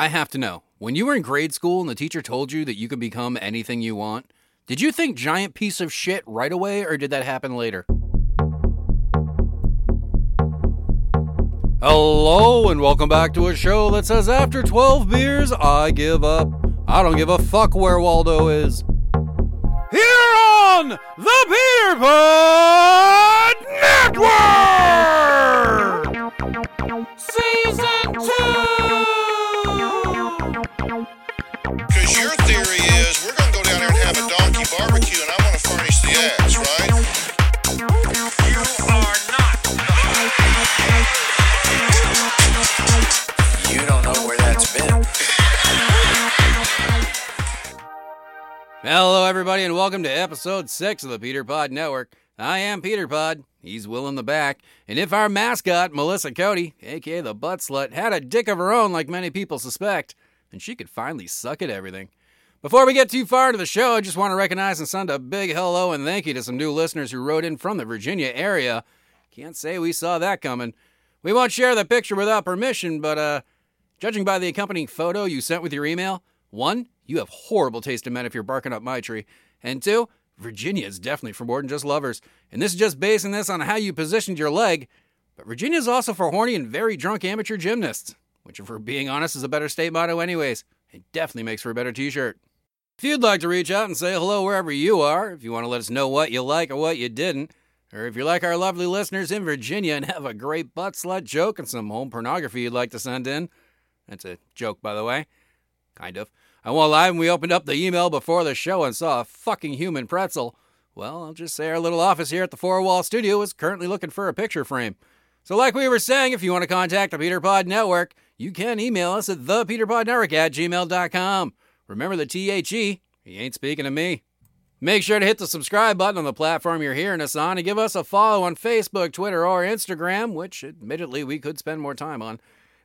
I have to know. When you were in grade school and the teacher told you that you could become anything you want, did you think giant piece of shit right away or did that happen later? Hello and welcome back to a show that says after 12 beers, I give up. I don't give a fuck where Waldo is. Here on the Beer Pod Network! Season 2! Hello, everybody, and welcome to episode 6 of the Peter Pod Network. I am Peter Pod. He's Will in the back. And if our mascot, Melissa Cody, aka the butt slut, had a dick of her own like many people suspect, then she could finally suck at everything. Before we get too far into the show, I just want to recognize and send a big hello and thank you to some new listeners who wrote in from the Virginia area. Can't say we saw that coming. We won't share the picture without permission, but uh, judging by the accompanying photo you sent with your email, one, you have horrible taste in men if you're barking up my tree, and two, Virginia is definitely for more than just lovers. And this is just basing this on how you positioned your leg, but Virginia is also for horny and very drunk amateur gymnasts, which, if we're being honest, is a better state motto, anyways. It definitely makes for a better t shirt. If you'd like to reach out and say hello wherever you are, if you want to let us know what you like or what you didn't, or if you're like our lovely listeners in Virginia and have a great butt slut joke and some home pornography you'd like to send in, that's a joke, by the way. Kind of. I won't lie, when we opened up the email before the show and saw a fucking human pretzel, well, I'll just say our little office here at the Four Wall Studio is currently looking for a picture frame. So, like we were saying, if you want to contact the Peter Pod Network, you can email us at thepeterpodnetwork at gmail.com. Remember the THE, he ain't speaking to me. Make sure to hit the subscribe button on the platform you're hearing us on and give us a follow on Facebook, Twitter, or Instagram, which admittedly we could spend more time on.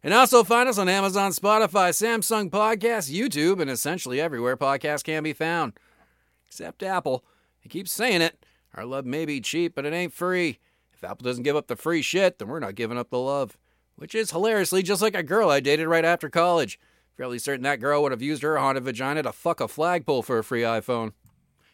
And also find us on Amazon, Spotify, Samsung Podcasts, YouTube, and essentially everywhere podcasts can be found. Except Apple. I keep saying it. Our love may be cheap, but it ain't free. If Apple doesn't give up the free shit, then we're not giving up the love. Which is hilariously just like a girl I dated right after college. Fairly certain that girl would have used her haunted vagina to fuck a flagpole for a free iPhone.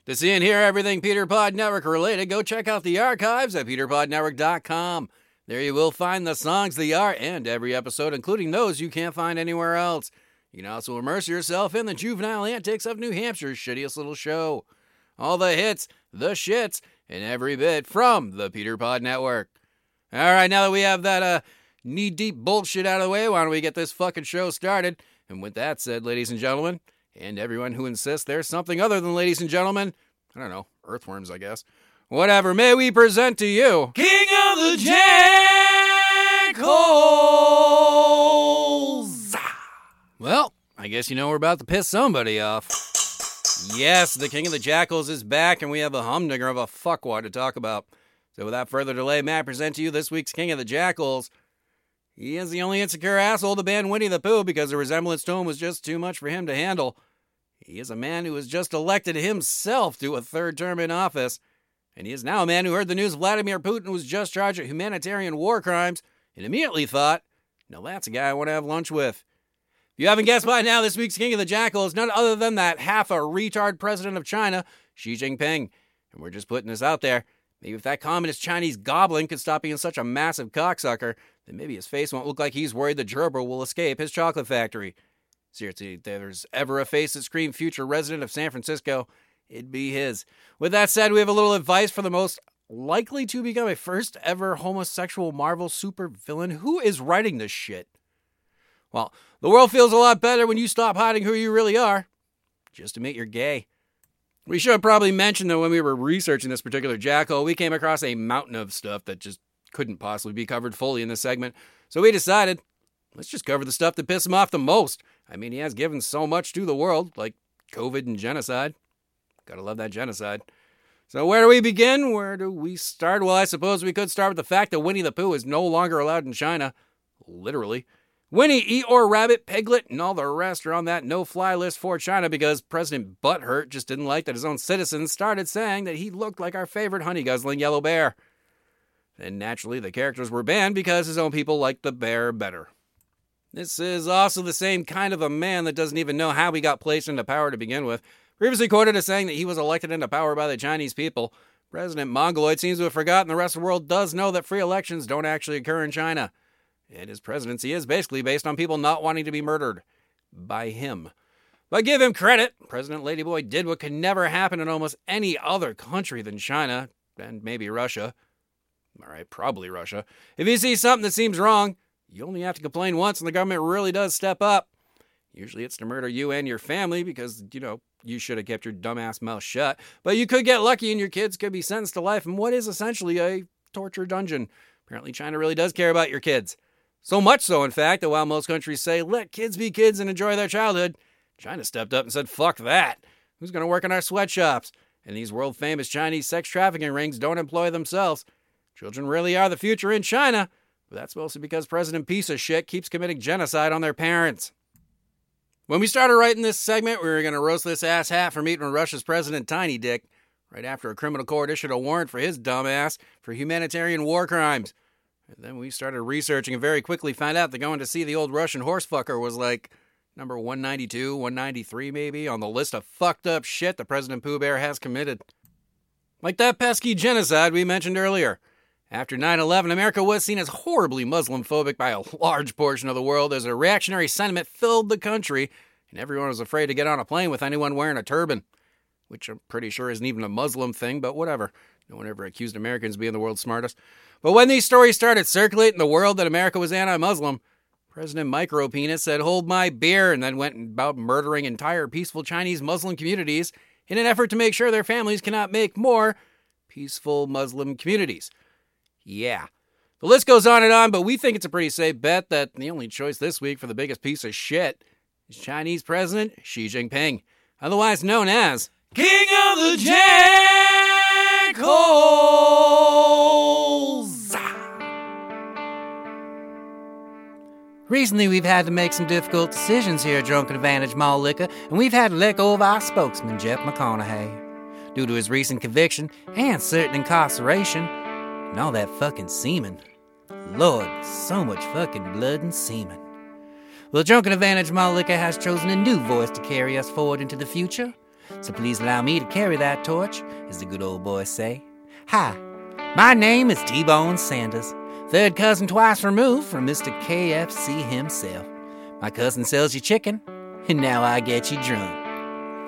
To see and hear everything Peter Pod Network related, go check out the archives at peterpodnetwork.com. There you will find the songs, the art, and every episode, including those you can't find anywhere else. You can also immerse yourself in the juvenile antics of New Hampshire's shittiest little show. All the hits, the shits, and every bit from the Peter Pod Network. All right, now that we have that uh, knee deep bullshit out of the way, why don't we get this fucking show started? And with that said, ladies and gentlemen, and everyone who insists there's something other than ladies and gentlemen, I don't know, earthworms, I guess. Whatever, may we present to you of the Jackholes! Well, I guess you know we're about to piss somebody off. Yes, the King of the Jackholes is back, and we have a humdinger of a fuckwad to talk about. So without further delay, may I present to you this week's King of the Jackholes. He is the only insecure asshole to ban Winnie the Pooh because the resemblance to him was just too much for him to handle. He is a man who was just elected himself to a third term in office, and he is now a man who heard the news Vladimir Putin was just charged with humanitarian war crimes and immediately thought, now that's a guy I want to have lunch with. If you haven't guessed by now, this week's King of the Jackhole is none other than that half a retard president of China, Xi Jinping. And we're just putting this out there. Maybe if that communist Chinese goblin could stop being such a massive cocksucker, then maybe his face won't look like he's worried the gerbil will escape his chocolate factory. Seriously, there's ever a face that screamed future resident of San Francisco, it'd be his. With that said, we have a little advice for the most likely to become a first ever homosexual Marvel supervillain. Who is writing this shit? Well, the world feels a lot better when you stop hiding who you really are. Just admit you're gay. We should have probably mention that when we were researching this particular jackal, we came across a mountain of stuff that just couldn't possibly be covered fully in this segment. So we decided, let's just cover the stuff that pissed him off the most. I mean, he has given so much to the world, like COVID and genocide. Gotta love that genocide. So where do we begin? Where do we start? Well, I suppose we could start with the fact that Winnie the Pooh is no longer allowed in China. Literally. Winnie, Eeyore, Rabbit, Piglet, and all the rest are on that no-fly list for China because President Butthurt just didn't like that his own citizens started saying that he looked like our favorite honey-guzzling yellow bear. And naturally, the characters were banned because his own people liked the bear better. This is also the same kind of a man that doesn't even know how he got placed into power to begin with. Previously quoted as saying that he was elected into power by the Chinese people. President Mongoloid seems to have forgotten the rest of the world does know that free elections don't actually occur in China. And his presidency is basically based on people not wanting to be murdered by him. But give him credit. President Ladyboy did what could never happen in almost any other country than China, and maybe Russia. All right, probably Russia. If you see something that seems wrong, you only have to complain once and the government really does step up. Usually it's to murder you and your family because, you know, you should have kept your dumbass mouth shut. But you could get lucky and your kids could be sentenced to life in what is essentially a torture dungeon. Apparently, China really does care about your kids. So much so, in fact, that while most countries say, let kids be kids and enjoy their childhood, China stepped up and said, fuck that. Who's going to work in our sweatshops? And these world famous Chinese sex trafficking rings don't employ themselves. Children really are the future in China, but that's mostly because President Piece of Shit keeps committing genocide on their parents. When we started writing this segment, we were going to roast this ass hat for meeting with Russia's President Tiny Dick, right after a criminal court issued a warrant for his dumbass for humanitarian war crimes. And then we started researching and very quickly found out that going to see the old Russian horsefucker was like number 192, 193 maybe, on the list of fucked up shit that President Pooh Bear has committed. Like that pesky genocide we mentioned earlier. After 9 11, America was seen as horribly Muslim phobic by a large portion of the world as a reactionary sentiment filled the country, and everyone was afraid to get on a plane with anyone wearing a turban. Which I'm pretty sure isn't even a Muslim thing, but whatever. No one ever accused Americans of being the world's smartest. But when these stories started circulating in the world that America was anti Muslim, President Micropenis said, Hold my beer, and then went about murdering entire peaceful Chinese Muslim communities in an effort to make sure their families cannot make more peaceful Muslim communities. Yeah. The list goes on and on, but we think it's a pretty safe bet that the only choice this week for the biggest piece of shit is Chinese President Xi Jinping, otherwise known as King of the Jackholes. Recently, we've had to make some difficult decisions here at Drunken Advantage Malt Liquor, and we've had to let go of our spokesman, Jeff McConaughey. Due to his recent conviction and certain incarceration, and all that fucking semen. Lord, so much fucking blood and semen. Well, Drunken Advantage Malt Liquor has chosen a new voice to carry us forward into the future. So please allow me to carry that torch, as the good old boys say. Hi, my name is T Bone Sanders, third cousin twice removed from Mr. KFC himself. My cousin sells you chicken, and now I get you drunk.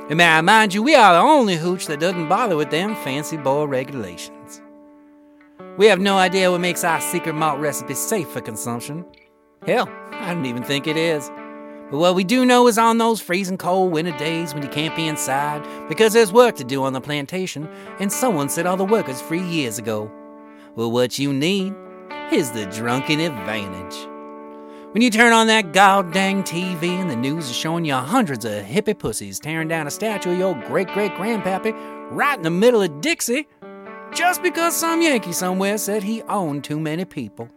And may I mind you, we are the only hooch that doesn't bother with them fancy boy regulations. We have no idea what makes our secret malt recipe safe for consumption. Hell, I don't even think it is. But what we do know is on those freezing cold winter days when you can't be inside because there's work to do on the plantation and someone set all the workers free years ago. Well, what you need is the drunken advantage. When you turn on that goddamn TV and the news is showing you hundreds of hippie pussies tearing down a statue of your great great grandpappy right in the middle of Dixie, just because some Yankee somewhere said he owned too many people.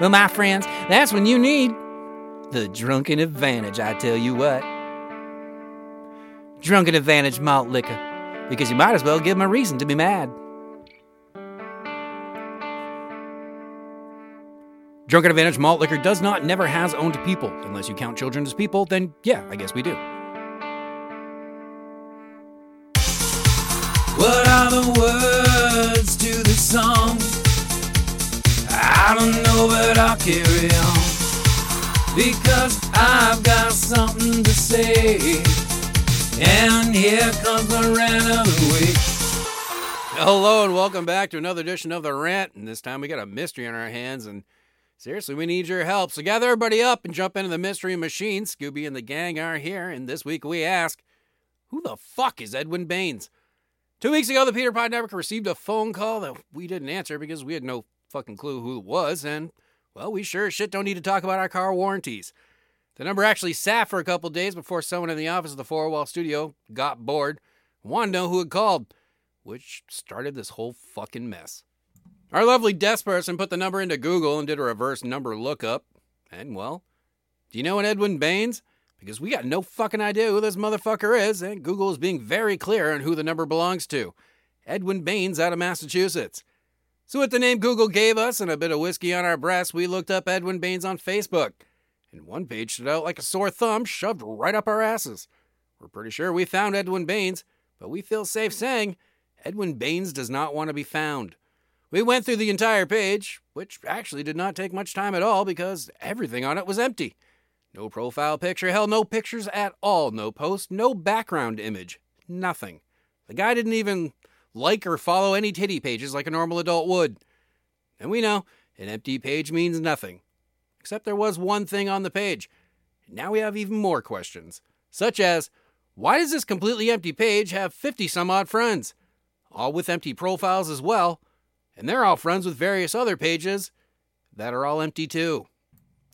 Well, my friends, that's when you need the drunken advantage, I tell you what. Drunken advantage malt liquor, because you might as well give them a reason to be mad. Drunken Advantage malt liquor does not, never has owned people. Unless you count children as people, then yeah, I guess we do. What are the words song? I don't know, but I'll carry on. Because I've got something to say. And here comes the rant of the week. Hello, and welcome back to another edition of The Rant. And this time we got a mystery on our hands, and seriously, we need your help. So gather everybody up and jump into the mystery machine. Scooby and the gang are here, and this week we ask Who the fuck is Edwin Baines? Two weeks ago, the Peter Pod Network received a phone call that we didn't answer because we had no fucking clue who it was, and, well, we sure as shit don't need to talk about our car warranties. The number actually sat for a couple days before someone in the office of the Four Wall Studio got bored and wanted to know who had called, which started this whole fucking mess. Our lovely desk person put the number into Google and did a reverse number lookup, and, well, do you know an Edwin Baines? Because we got no fucking idea who this motherfucker is, and Google is being very clear on who the number belongs to. Edwin Baines out of Massachusetts. So, with the name Google gave us and a bit of whiskey on our breasts, we looked up Edwin Baines on Facebook. and one page stood out like a sore thumb shoved right up our asses. We're pretty sure we found Edwin Baines, but we feel safe saying Edwin Baines does not want to be found. We went through the entire page, which actually did not take much time at all because everything on it was empty. No profile picture, hell, no pictures at all, no post, no background image, nothing. The guy didn't even like or follow any titty pages like a normal adult would. And we know an empty page means nothing. Except there was one thing on the page. Now we have even more questions, such as why does this completely empty page have 50 some odd friends? All with empty profiles as well, and they're all friends with various other pages that are all empty too.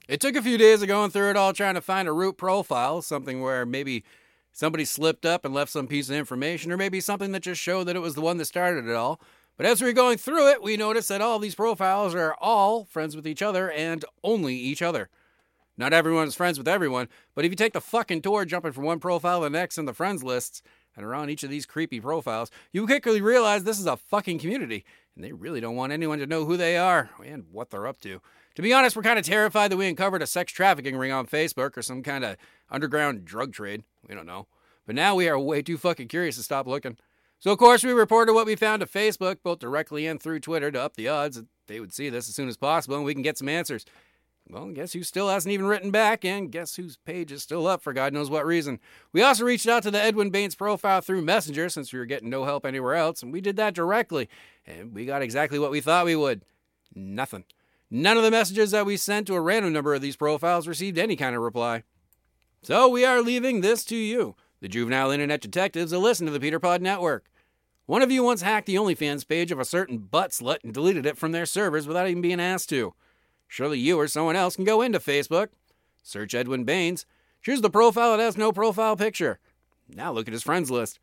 It took a few days of going through it all trying to find a root profile, something where maybe somebody slipped up and left some piece of information, or maybe something that just showed that it was the one that started it all. But as we were going through it, we noticed that all these profiles are all friends with each other and only each other. Not everyone is friends with everyone, but if you take the fucking tour jumping from one profile to the next in the friends lists and around each of these creepy profiles, you quickly realize this is a fucking community, and they really don't want anyone to know who they are and what they're up to. To be honest, we're kind of terrified that we uncovered a sex trafficking ring on Facebook or some kind of underground drug trade. We don't know. But now we are way too fucking curious to stop looking. So, of course, we reported what we found to Facebook, both directly and through Twitter, to up the odds that they would see this as soon as possible and we can get some answers. Well, guess who still hasn't even written back, and guess whose page is still up for God knows what reason. We also reached out to the Edwin Baines profile through Messenger since we were getting no help anywhere else, and we did that directly, and we got exactly what we thought we would nothing. None of the messages that we sent to a random number of these profiles received any kind of reply. So we are leaving this to you, the juvenile internet detectives, to listen to the Peter Pod Network. One of you once hacked the OnlyFans page of a certain butt slut and deleted it from their servers without even being asked to. Surely you or someone else can go into Facebook, search Edwin Baines, choose the profile that has no profile picture. Now look at his friends list.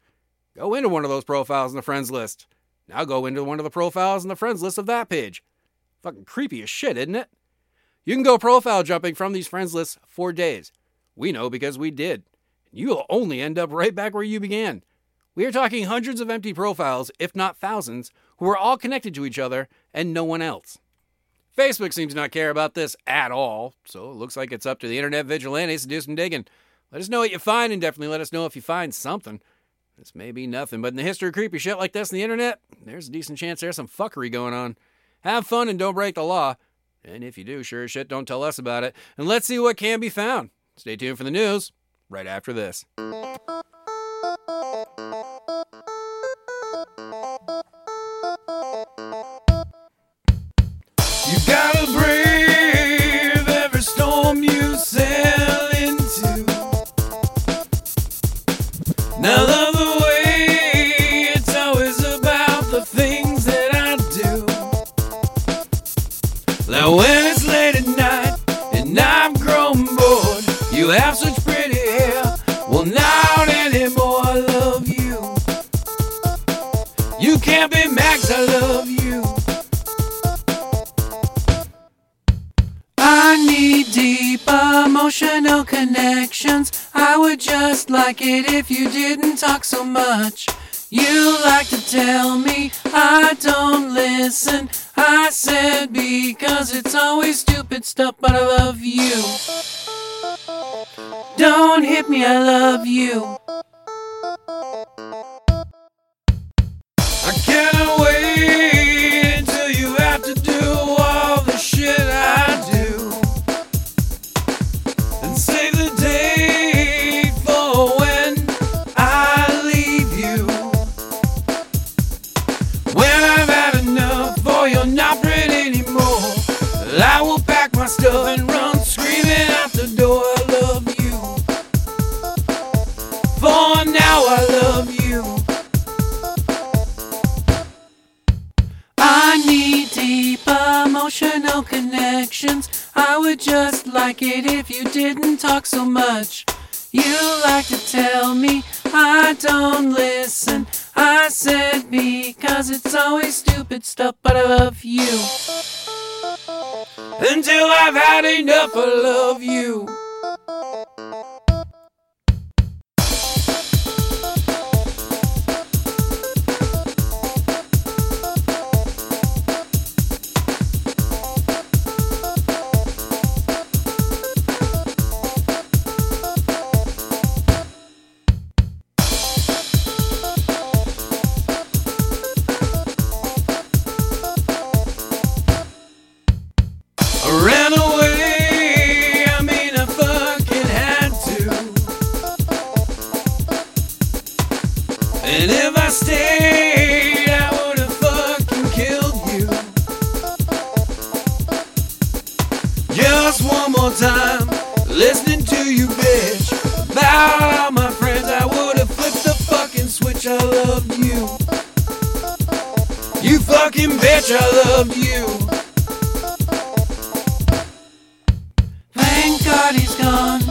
Go into one of those profiles in the friends list. Now go into one of the profiles in the friends list of that page. Fucking creepy as shit, isn't it? You can go profile jumping from these friends lists for days. We know because we did. You'll only end up right back where you began. We are talking hundreds of empty profiles, if not thousands, who are all connected to each other and no one else. Facebook seems to not care about this at all, so it looks like it's up to the internet vigilantes to do some digging. Let us know what you find and definitely let us know if you find something. This may be nothing, but in the history of creepy shit like this on the internet, there's a decent chance there's some fuckery going on. Have fun and don't break the law. And if you do, sure as shit, don't tell us about it. And let's see what can be found. Stay tuned for the news right after this. I don't listen. I said because it's always stupid stuff, but I love you. Don't hit me, I love you. I can't wait I would just like it if you didn't talk so much. You like to tell me I don't listen. I said because it's always stupid stuff, but I love you. Until I've had enough, I love you. Fucking bitch, I loved you. Thank God he's gone.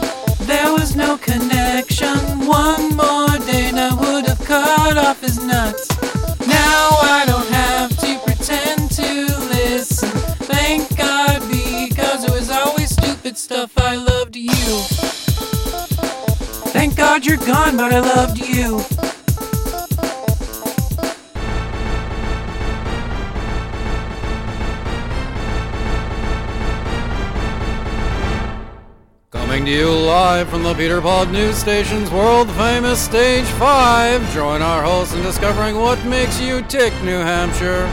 There was no connection. One more day and I would have cut off his nuts. Now I don't have to pretend to listen. Thank God because it was always stupid stuff. I loved you. Thank God you're gone, but I loved you. Live from the Peter Pod News Station's world famous Stage 5. Join our hosts in discovering what makes you tick, New Hampshire.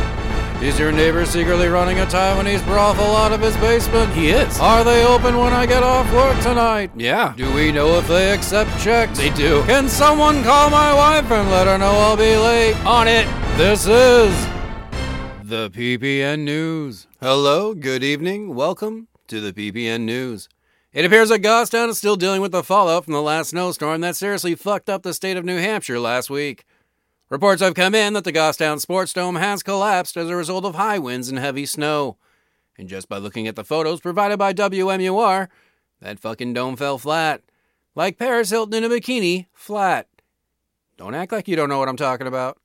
Is your neighbor secretly running a Taiwanese brothel out of his basement? He is. Are they open when I get off work tonight? Yeah. Do we know if they accept checks? They do. Can someone call my wife and let her know I'll be late? On it. This is the PPN News. Hello, good evening, welcome to the PPN News. It appears that Goffstown is still dealing with the fallout from the last snowstorm that seriously fucked up the state of New Hampshire last week. Reports have come in that the Goffstown Sports Dome has collapsed as a result of high winds and heavy snow. And just by looking at the photos provided by WMUR, that fucking dome fell flat. Like Paris Hilton in a bikini, flat. Don't act like you don't know what I'm talking about.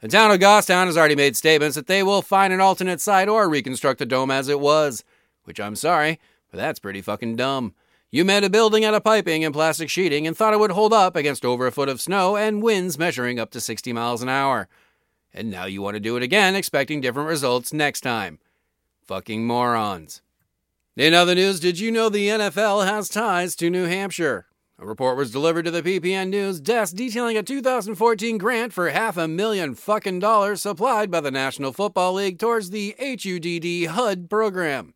The town of Goffstown has already made statements that they will find an alternate site or reconstruct the dome as it was, which I'm sorry, but that's pretty fucking dumb. You made a building out of piping and plastic sheeting and thought it would hold up against over a foot of snow and winds measuring up to 60 miles an hour. And now you want to do it again, expecting different results next time. Fucking morons. In other news, did you know the NFL has ties to New Hampshire? A report was delivered to the PPN News desk detailing a 2014 grant for half a million fucking dollars supplied by the National Football League towards the HuTT HuTT program.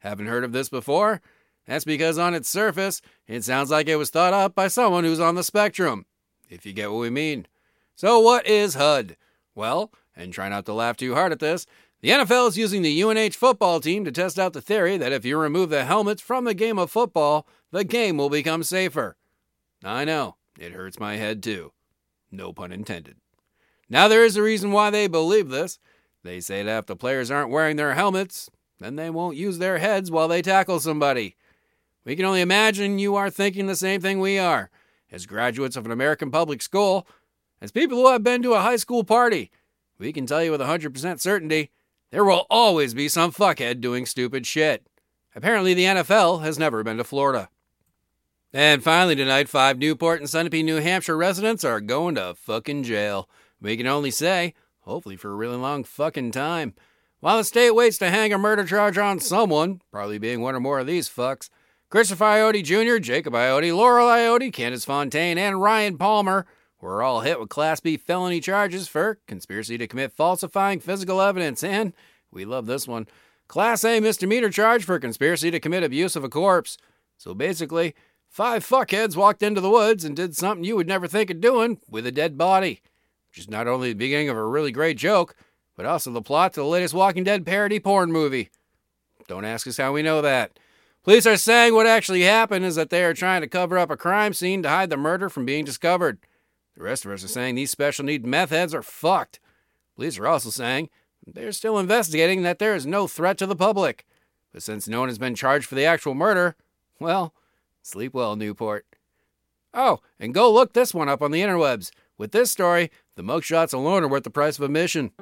Haven't heard of this before? That's because on its surface, it sounds like it was thought up by someone who's on the spectrum, if you get what we mean. So, what is HuTT? Well, and try not to laugh too hard at this, the NFL is using the UNH football team to test out the theory that if you remove the helmets from the game of football, the game will become safer. I know, it hurts my head too. No pun intended. Now, there is a reason why they believe this. They say that if the players aren't wearing their helmets, then they won't use their heads while they tackle somebody. We can only imagine you are thinking the same thing we are, as graduates of an American public school, as people who have been to a high school party. We can tell you with 100% certainty there will always be some fuckhead doing stupid shit. Apparently, the NFL has never been to Florida. And finally, tonight, five Newport and Sunapee, New Hampshire residents are going to fucking jail. We can only say, hopefully for a really long fucking time. While the state waits to hang a murder charge on someone, probably being one or more of these fucks, Christopher Iotti Jr., Jacob Iotti, Laurel Iotti, Candace Fontaine, and Ryan Palmer were all hit with Class B felony charges for conspiracy to commit falsifying physical evidence and, we love this one, Class A misdemeanor charge for conspiracy to commit abuse of a corpse. So basically, five fuckheads walked into the woods and did something you would never think of doing with a dead body. Which is not only the beginning of a really great joke, but also the plot to the latest Walking Dead parody porn movie. Don't ask us how we know that. Police are saying what actually happened is that they are trying to cover up a crime scene to hide the murder from being discovered. The rest of us are saying these special need meth heads are fucked. Police are also saying they're still investigating that there is no threat to the public. But since no one has been charged for the actual murder, well, sleep well, Newport. Oh, and go look this one up on the interwebs. With this story, the mugshots alone are worth the price of admission.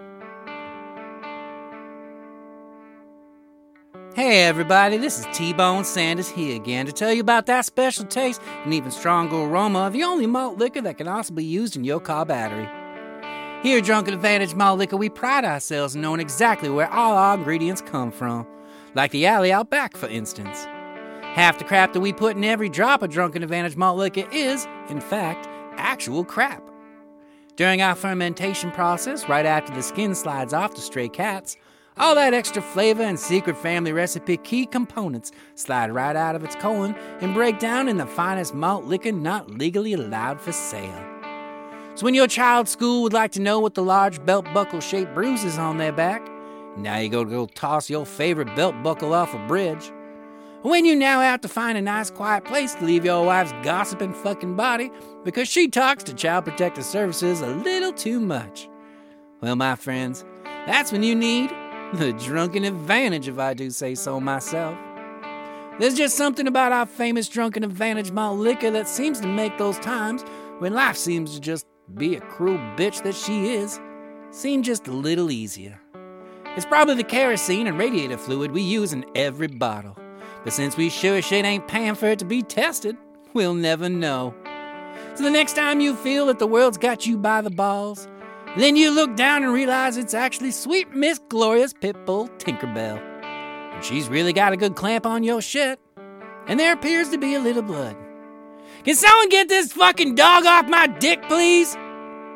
Hey everybody, this is T-Bone Sanders here again to tell you about that special taste and even stronger aroma of the only malt liquor that can also be used in your car battery. Here at Drunken Advantage Malt Liquor, we pride ourselves in knowing exactly where all our ingredients come from, like the alley out back, for instance. Half the crap that we put in every drop of Drunken Advantage Malt Liquor is, in fact, actual crap. During our fermentation process, right after the skin slides off the stray cats, all that extra flavor and secret family recipe key components slide right out of its colon and break down in the finest malt liquor not legally allowed for sale. So when your child's school would like to know what the large belt buckle shaped bruises on their back, now you go to go toss your favorite belt buckle off a bridge. When you now have to find a nice quiet place to leave your wife's gossiping fucking body because she talks to Child Protective Services a little too much. Well, my friends, that's when you need the drunken advantage, if I do say so myself. There's just something about our famous drunken advantage malt liquor that seems to make those times when life seems to just be a cruel bitch that she is, seem just a little easier. It's probably the kerosene and radiator fluid we use in every bottle. But since we sure shit ain't paying for it to be tested, we'll never know. So the next time you feel that the world's got you by the balls, then you look down and realize it's actually sweet Miss Gloria's Pitbull Tinkerbell. And she's really got a good clamp on your shit. And there appears to be a little blood. Can someone get this fucking dog off my dick, please?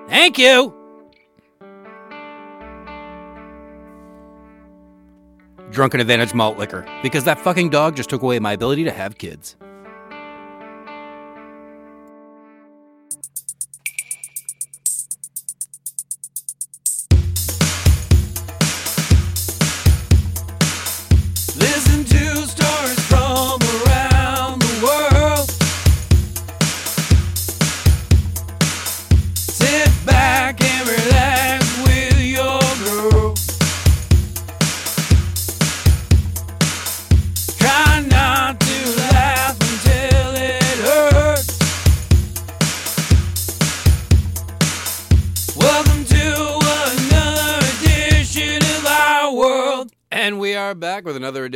Thank you. Drunken Advantage malt liquor, because that fucking dog just took away my ability to have kids.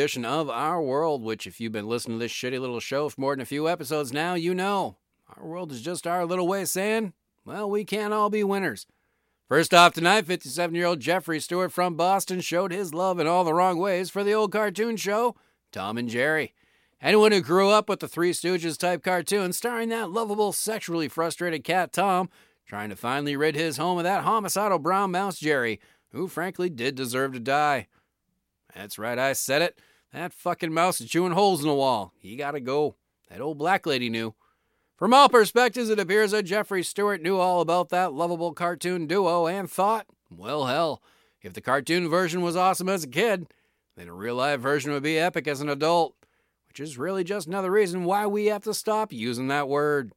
Edition of Our World, which, if you've been listening to this shitty little show for more than a few episodes now, you know. Our world is just our little way of saying, well, we can't all be winners. First off tonight, 57 year old Jeffrey Stewart from Boston showed his love in all the wrong ways for the old cartoon show, Tom and Jerry. Anyone who grew up with the Three Stooges type cartoon starring that lovable, sexually frustrated cat Tom, trying to finally rid his home of that homicidal brown mouse Jerry, who frankly did deserve to die. That's right, I said it. That fucking mouse is chewing holes in the wall. He gotta go. That old black lady knew. From all perspectives, it appears that Jeffrey Stewart knew all about that lovable cartoon duo and thought, well, hell, if the cartoon version was awesome as a kid, then a real life version would be epic as an adult, which is really just another reason why we have to stop using that word.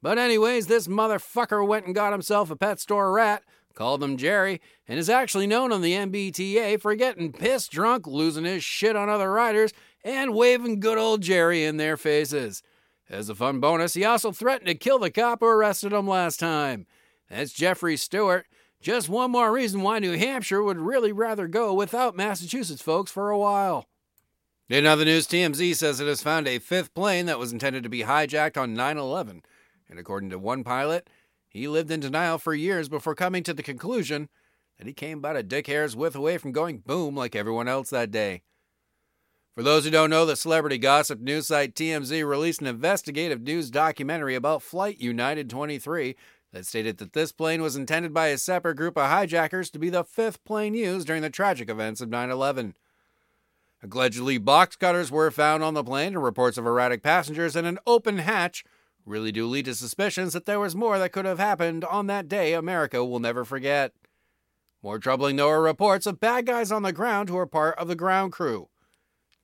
But, anyways, this motherfucker went and got himself a pet store rat, called him Jerry, and is actually known on the MBTA for getting pissed drunk, losing his shit on other riders, and waving good old Jerry in their faces. As a fun bonus, he also threatened to kill the cop who arrested him last time. That's Jeffrey Stewart. Just one more reason why New Hampshire would really rather go without Massachusetts folks for a while. In other news, TMZ says it has found a fifth plane that was intended to be hijacked on 9 11. And according to one pilot, he lived in denial for years before coming to the conclusion that he came about a dick hair's width away from going boom like everyone else that day. For those who don't know, the celebrity gossip news site TMZ released an investigative news documentary about Flight United 23 that stated that this plane was intended by a separate group of hijackers to be the fifth plane used during the tragic events of 9 11. Allegedly, box cutters were found on the plane, and reports of erratic passengers and an open hatch really do lead to suspicions that there was more that could have happened on that day America will never forget. More troubling, though, are reports of bad guys on the ground who are part of the ground crew.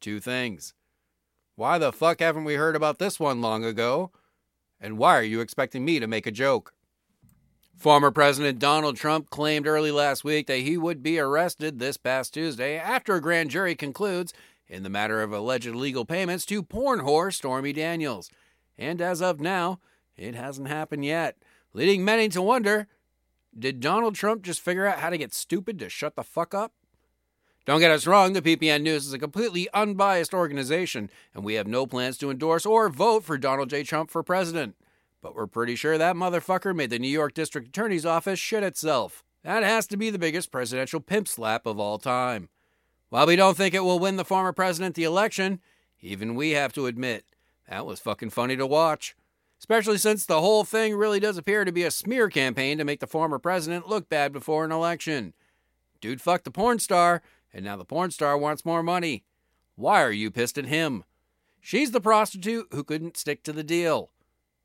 Two things. Why the fuck haven't we heard about this one long ago? And why are you expecting me to make a joke? Former President Donald Trump claimed early last week that he would be arrested this past Tuesday after a grand jury concludes in the matter of alleged legal payments to porn whore Stormy Daniels. And as of now, it hasn't happened yet, leading many to wonder did Donald Trump just figure out how to get stupid to shut the fuck up? Don't get us wrong, the PPN News is a completely unbiased organization, and we have no plans to endorse or vote for Donald J. Trump for president. But we're pretty sure that motherfucker made the New York District Attorney's Office shit itself. That has to be the biggest presidential pimp slap of all time. While we don't think it will win the former president the election, even we have to admit that was fucking funny to watch. Especially since the whole thing really does appear to be a smear campaign to make the former president look bad before an election. Dude fucked the porn star, and now the porn star wants more money. Why are you pissed at him? She's the prostitute who couldn't stick to the deal.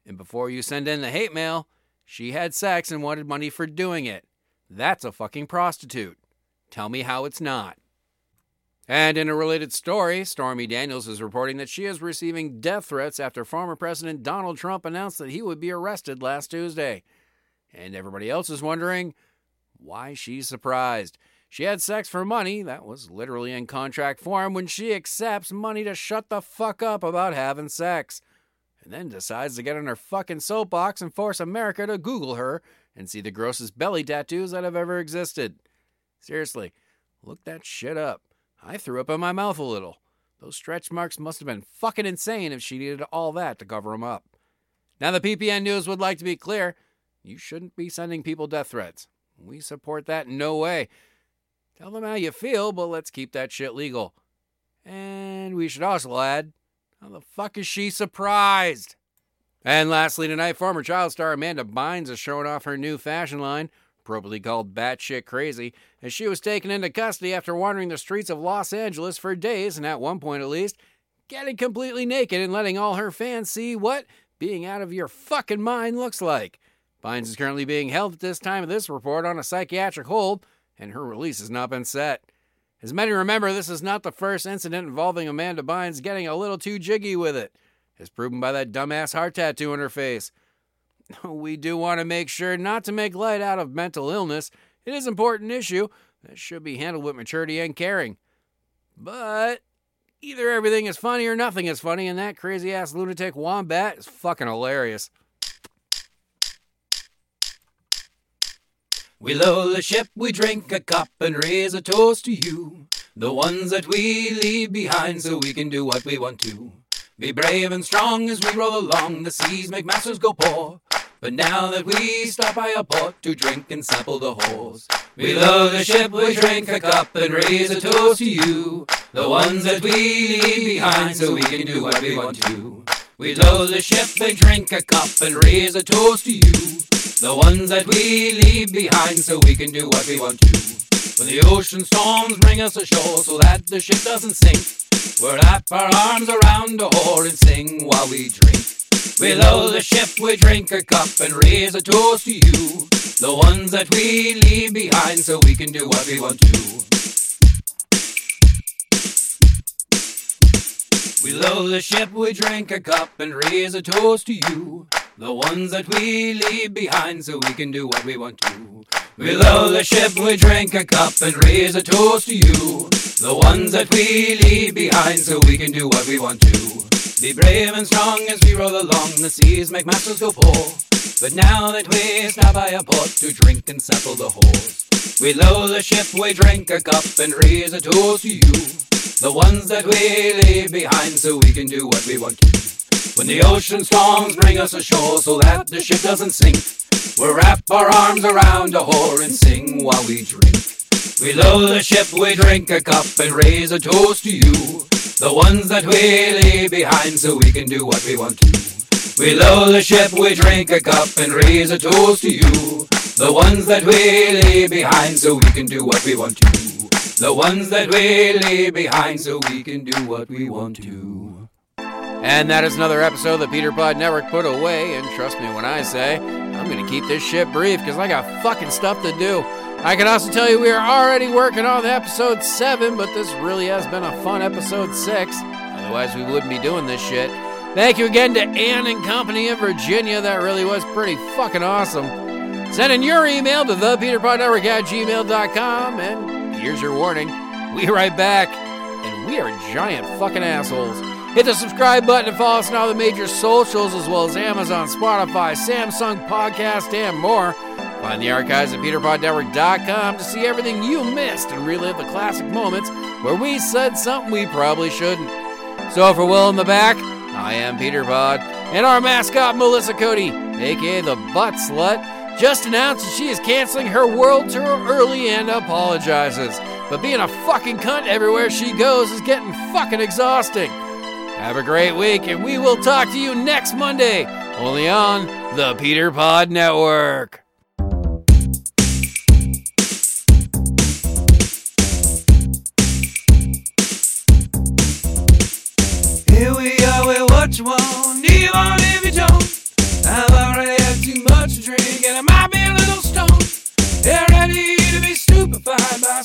And before you send in the hate mail, She had sex and wanted money for doing it. That's a fucking prostitute. Tell me how it's not. And in a related story, Stormy Daniels is reporting that she is receiving death threats after former President Donald Trump announced that he would be arrested last Tuesday. And everybody else is wondering why she's surprised. She had sex for money, that was literally in contract form, when she accepts money to shut the fuck up about having sex. And then decides to get on her fucking soapbox and force America to Google her and see the grossest belly tattoos that have ever existed. Seriously, look that shit up. I threw up in my mouth a little. Those stretch marks must have been fucking insane if she needed all that to cover them up. Now, the PPN News would like to be clear you shouldn't be sending people death threats. We support that in no way. Tell them how you feel, but let's keep that shit legal. And we should also add how the fuck is she surprised? And lastly, tonight, former child star Amanda Bynes is showing off her new fashion line, appropriately called Batshit Crazy, as she was taken into custody after wandering the streets of Los Angeles for days, and at one point at least, getting completely naked and letting all her fans see what being out of your fucking mind looks like. Bynes is currently being held at this time of this report on a psychiatric hold, and her release has not been set. As many remember, this is not the first incident involving Amanda Bynes getting a little too jiggy with it, as proven by that dumbass heart tattoo on her face. We do want to make sure not to make light out of mental illness. It is an important issue that should be handled with maturity and caring. But either everything is funny or nothing is funny, and that crazy ass lunatic wombat is fucking hilarious. We load the ship, we drink a cup and raise a toast to you. The ones that we leave behind so we can do what we want to. Be brave and strong as we roll along, the seas make masters go poor. But now that we stop by a port to drink and sample the whores, we load the ship, we drink a cup and raise a toast to you. The ones that we leave behind so we can do what we want to. We load the ship, we drink a cup and raise a toast to you. The ones that we leave behind so we can do what we want to. When the ocean storms bring us ashore so that the ship doesn't sink, we'll wrap our arms around the whore and sing while we drink. We load the ship, we drink a cup and raise a toast to you. The ones that we leave behind so we can do what we want to. We load the ship, we drink a cup and raise a toast to you. The ones that we leave behind so we can do what we want to. We load the ship, we drink a cup and raise a toast to you. The ones that we leave behind so we can do what we want to. Be brave and strong as we roll along, the seas make masters go poor. But now that we stop by a port to drink and sample the whores, we load the ship, we drink a cup and raise a toast to you. The ones that we leave behind so we can do what we want to. When the ocean storms bring us ashore so that the ship doesn't sink, we'll wrap our arms around a whore and sing while we drink. We load the ship, we drink a cup and raise a toast to you. The ones that we leave behind so we can do what we want to. We load the ship, we drink a cup and raise a toast to you. The ones that we leave behind so we can do what we want to. The ones that we leave behind so we can do what we want to. And that is another episode of the Peter Pod Network put away. And trust me when I say, I'm going to keep this shit brief because I got fucking stuff to do. I can also tell you we are already working on episode 7, but this really has been a fun episode 6. Otherwise, we wouldn't be doing this shit. Thank you again to Ann and Company in Virginia. That really was pretty fucking awesome. Send in your email to thepeterpodnetwork at gmail.com. And here's your warning we right back, and we are giant fucking assholes. Hit the subscribe button and follow us on all the major socials as well as Amazon, Spotify, Samsung Podcast, and more. Find the archives at peterpodnetwork.com to see everything you missed and relive the classic moments where we said something we probably shouldn't. So for Will in the back, I am Peter Pod, and our mascot Melissa Cody, aka the Butt Slut, just announced that she is canceling her world tour early and apologizes. But being a fucking cunt everywhere she goes is getting fucking exhausting. Have a great week, and we will talk to you next Monday, only on the Peter Pod Network. Here we are, what you want, if you don't. I've already had too much. to drink, and I might be a little stoned. Ready to be stupefied by